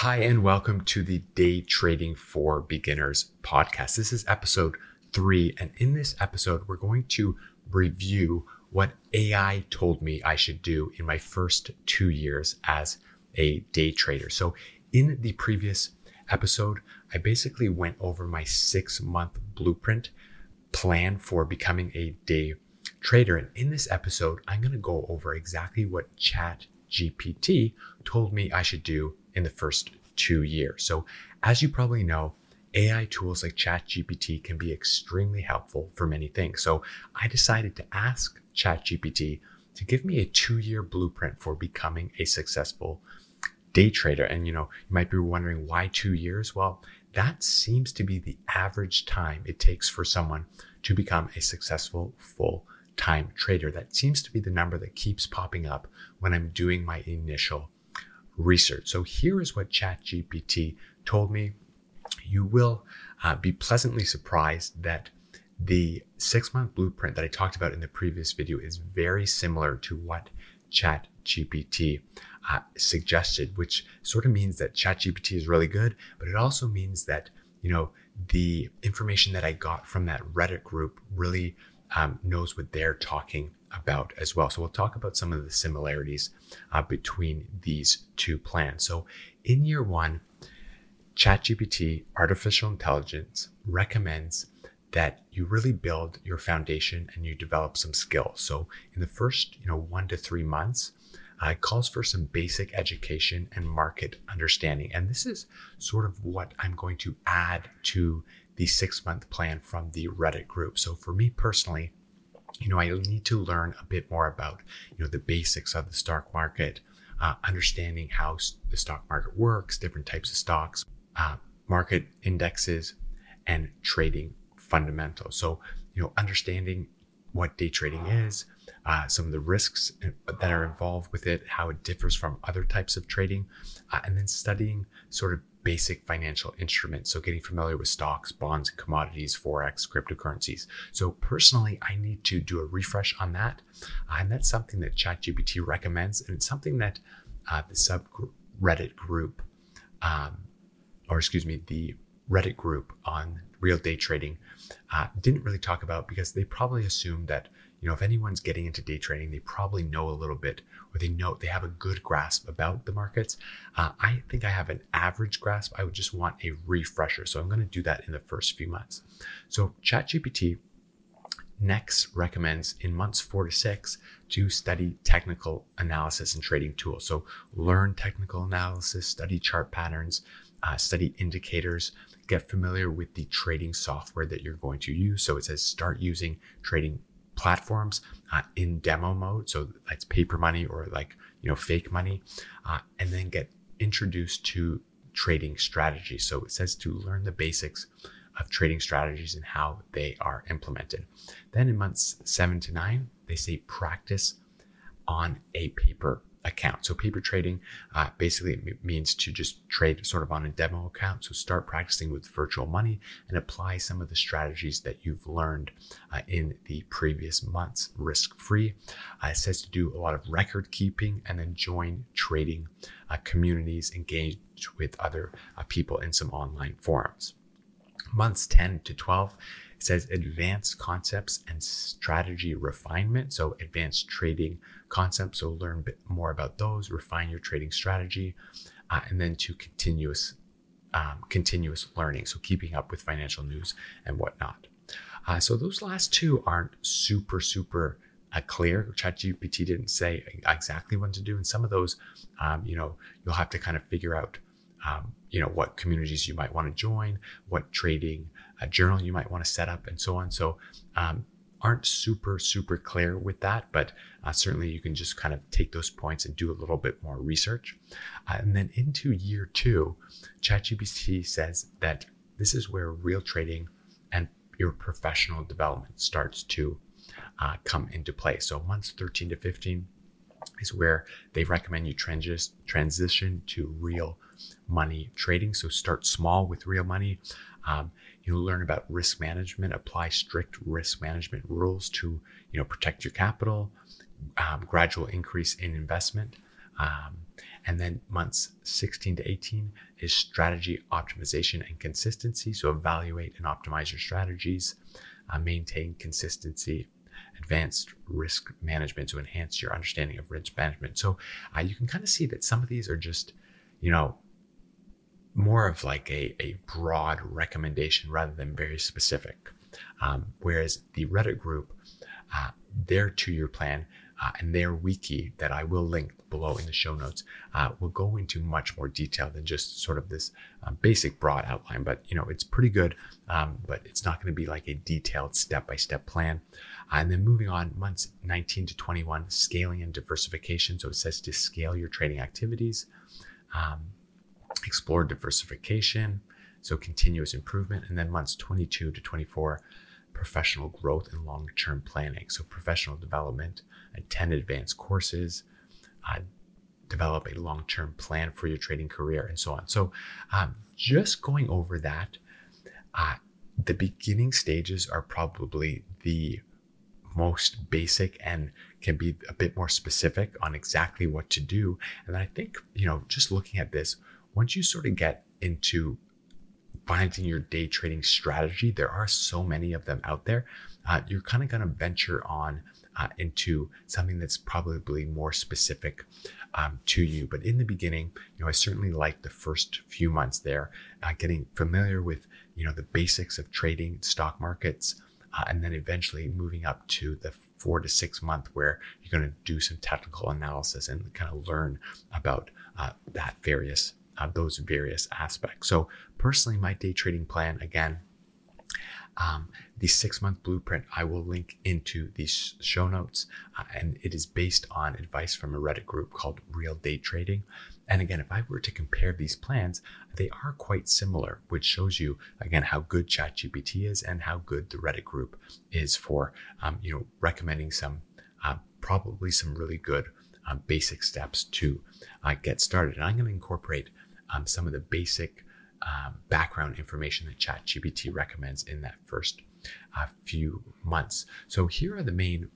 Hi, and welcome to the Day Trading for Beginners podcast. This is episode three. And in this episode, we're going to review what AI told me I should do in my first two years as a day trader. So, in the previous episode, I basically went over my six month blueprint plan for becoming a day trader. And in this episode, I'm going to go over exactly what Chat GPT told me I should do in the first two years. So, as you probably know, AI tools like ChatGPT can be extremely helpful for many things. So, I decided to ask ChatGPT to give me a two year blueprint for becoming a successful day trader. And you know, you might be wondering why two years? Well, that seems to be the average time it takes for someone to become a successful full time trader. That seems to be the number that keeps popping up when I'm doing my initial research. So here is what ChatGPT told me. You will uh, be pleasantly surprised that the six month blueprint that I talked about in the previous video is very similar to what ChatGPT uh, suggested, which sort of means that ChatGPT is really good, but it also means that, you know, the information that I got from that Reddit group really um, knows what they're talking about as well. So we'll talk about some of the similarities uh, between these two plans. So in year one, ChatGPT artificial intelligence recommends that you really build your foundation and you develop some skills. So in the first, you know, one to three months, uh, it calls for some basic education and market understanding. And this is sort of what I'm going to add to the six month plan from the Reddit group. So for me personally, you know, I need to learn a bit more about, you know, the basics of the stock market, uh, understanding how the stock market works, different types of stocks, uh, market indexes, and trading fundamentals. So, you know, understanding what day trading is, uh, some of the risks that are involved with it, how it differs from other types of trading, uh, and then studying sort of basic financial instruments. So, getting familiar with stocks, bonds, commodities, forex, cryptocurrencies. So, personally, I need to do a refresh on that, uh, and that's something that ChatGPT recommends, and it's something that uh, the subreddit group, um, or excuse me, the Reddit group on real day trading uh, didn't really talk about because they probably assumed that you know if anyone's getting into day trading they probably know a little bit or they know they have a good grasp about the markets. Uh, i think i have an average grasp. I would just want a refresher. So i'm going to do that in the first few months. So chatgpt next recommends in months four to six to study technical analysis and trading tools. So learn technical analysis study chart patterns uh, study indicators. Get familiar with the trading software that you're going to use. So it says start using trading platforms uh, in demo mode. So that's paper money or like, you know, fake money, uh, and then get introduced to trading strategies. So it says to learn the basics of trading strategies and how they are implemented. Then in months seven to nine, they say practice on a paper account. So paper trading uh, basically means to just trade sort of on a demo account. So start practicing with virtual money and apply some of the strategies that you've learned uh, in the previous months risk free. Uh, it says to do a lot of record keeping and then join trading uh, communities, engage with other uh, people in some online forums. Months 10 to 12 it says advanced concepts and strategy refinement. So advanced trading concepts. So learn a bit more about those, refine your trading strategy, uh, and then to continuous um, continuous learning. So keeping up with financial news and whatnot. Uh, so those last two aren't super super uh, clear. ChatGPT didn't say exactly what to do, and some of those, um, you know, you'll have to kind of figure out um, you know what communities you might want to join, what trading uh, journal you might want to set up, and so on. So um, aren't super super clear with that, but uh, certainly you can just kind of take those points and do a little bit more research. Uh, and then into year two, ChatGPT says that this is where real trading and your professional development starts to uh, come into play. So months 13 to 15 is where they recommend you transi- transition to real money trading. So start small with real money. Um, you'll learn about risk management, apply strict risk management rules to you know protect your capital, um, gradual increase in investment. Um, and then months 16 to 18 is strategy optimization and consistency. So evaluate and optimize your strategies, uh, maintain consistency, advanced risk management to enhance your understanding of risk management. So uh, you can kind of see that some of these are just, you know, more of like a, a broad recommendation rather than very specific. Um, whereas the Reddit group, uh, their two year plan uh, and their wiki that I will link below in the show notes uh, will go into much more detail than just sort of this uh, basic broad outline. But you know, it's pretty good, um, but it's not going to be like a detailed step by step plan. Uh, and then moving on, months 19 to 21, scaling and diversification. So it says to scale your trading activities, um, explore diversification, so continuous improvement. And then months 22 to 24, professional growth and long term planning. So professional development, attend advanced courses, uh, develop a long term plan for your trading career, and so on. So um, just going over that. Uh, the beginning stages are probably the most basic and can be a bit more specific on exactly what to do. And I think, you know, just looking at this, once you sort of get into finding your day trading strategy, there are so many of them out there. Uh, you're kind of going to venture on uh, into something that's probably more specific um, to you. But in the beginning, you know, I certainly like the first few months there, uh, getting familiar with, you know, the basics of trading stock markets, uh, and then eventually moving up to the four to six month where you're going to do some technical analysis and kind of learn about uh, that various uh, those various aspects. So personally, my day trading plan again. Um, the six month blueprint I will link into these show notes, uh, and it is based on advice from a Reddit group called Real Day Trading. And again, if I were to compare these plans, they are quite similar, which shows you again how good ChatGPT is and how good the Reddit group is for um, you know recommending some uh, probably some really good um, basic steps to uh, get started. And I'm going to incorporate um, some of the basic um, background information that ChatGPT recommends in that first uh, few months. So here are the main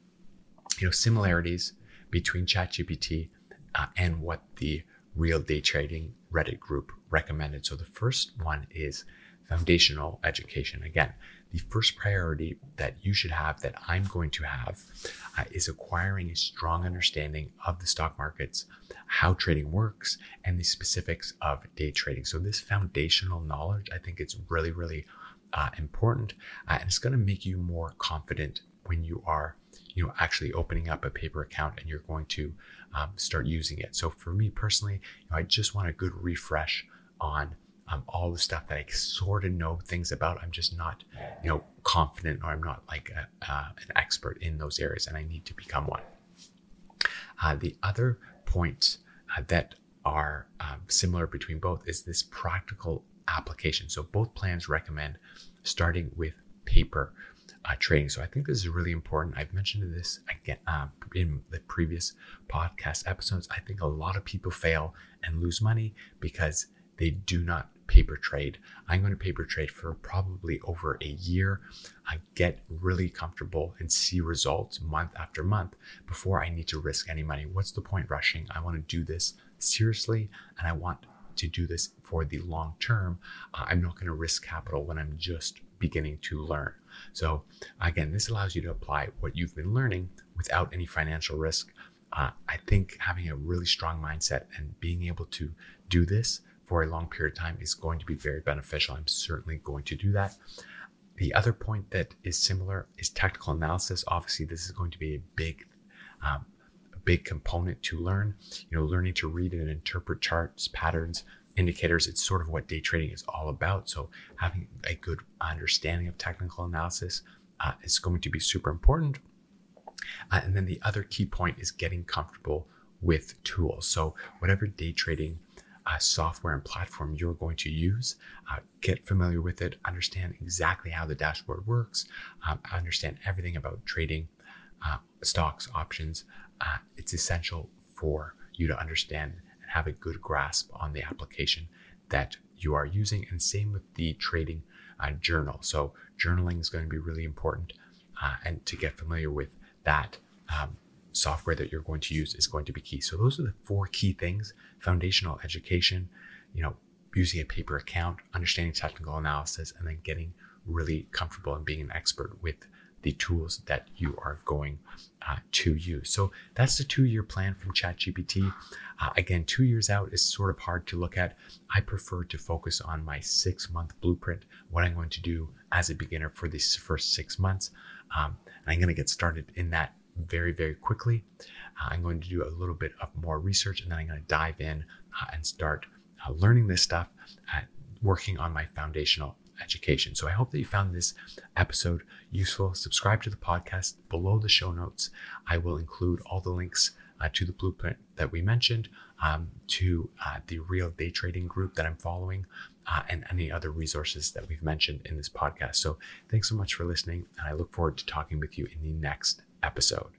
you know similarities between ChatGPT uh, and what the real day trading Reddit group recommended. So the first one is foundational education. Again, the first priority that you should have, that I'm going to have, uh, is acquiring a strong understanding of the stock markets, how trading works, and the specifics of day trading. So, this foundational knowledge, I think it's really, really uh, important, uh, and it's going to make you more confident when you are you know actually opening up a paper account and you're going to um, start using it so for me personally you know, i just want a good refresh on um, all the stuff that I sort of know things about. I'm just not, you know, confident or I'm not like a, uh, an expert in those areas, and I need to become one. Uh, the other points uh, that are um, similar between both is this practical application. So both plans recommend starting with paper uh, trading. So I think this is really important. I've mentioned this again uh, in the previous podcast episodes. I think a lot of people fail and lose money because they do not paper trade. I'm going to paper trade for probably over a year. I get really comfortable and see results month after month before I need to risk any money. What's the point rushing? I want to do this seriously and I want to do this for the long term. Uh, I'm not going to risk capital when I'm just beginning to learn. So, again, this allows you to apply what you've been learning without any financial risk. Uh, I think having a really strong mindset and being able to do this for a long period of time is going to be very beneficial. I'm certainly going to do that. The other point that is similar is technical analysis. Obviously, this is going to be a big, um, a big component to learn. You know, learning to read and interpret charts, patterns, indicators. It's sort of what day trading is all about. So, having a good understanding of technical analysis uh, is going to be super important. Uh, and then the other key point is getting comfortable with tools. So, whatever day trading uh, software and platform you're going to use. Uh, get familiar with it, understand exactly how the dashboard works, um, understand everything about trading uh, stocks, options. Uh, it's essential for you to understand and have a good grasp on the application that you are using. And same with the trading uh, journal. So, journaling is going to be really important. Uh, and to get familiar with that, um, software that you're going to use is going to be key. So those are the four key things: foundational education, you know, using a paper account, understanding technical analysis, and then getting really comfortable and being an expert with the tools that you are going uh, to use. So that's the two year plan from ChatGPT. Uh, again, two years out is sort of hard to look at. I prefer to focus on my six month blueprint, what I'm going to do as a beginner for these first six months. Um, I'm going to get started in that very, very quickly. Uh, I'm going to do a little bit of more research and then I'm going to dive in uh, and start uh, learning this stuff, uh, working on my foundational education. So I hope that you found this episode useful. Subscribe to the podcast below the show notes. I will include all the links uh, to the blueprint that we mentioned, um, to uh, the real day trading group that I'm following, uh, and any other resources that we've mentioned in this podcast. So thanks so much for listening, and I look forward to talking with you in the next episode.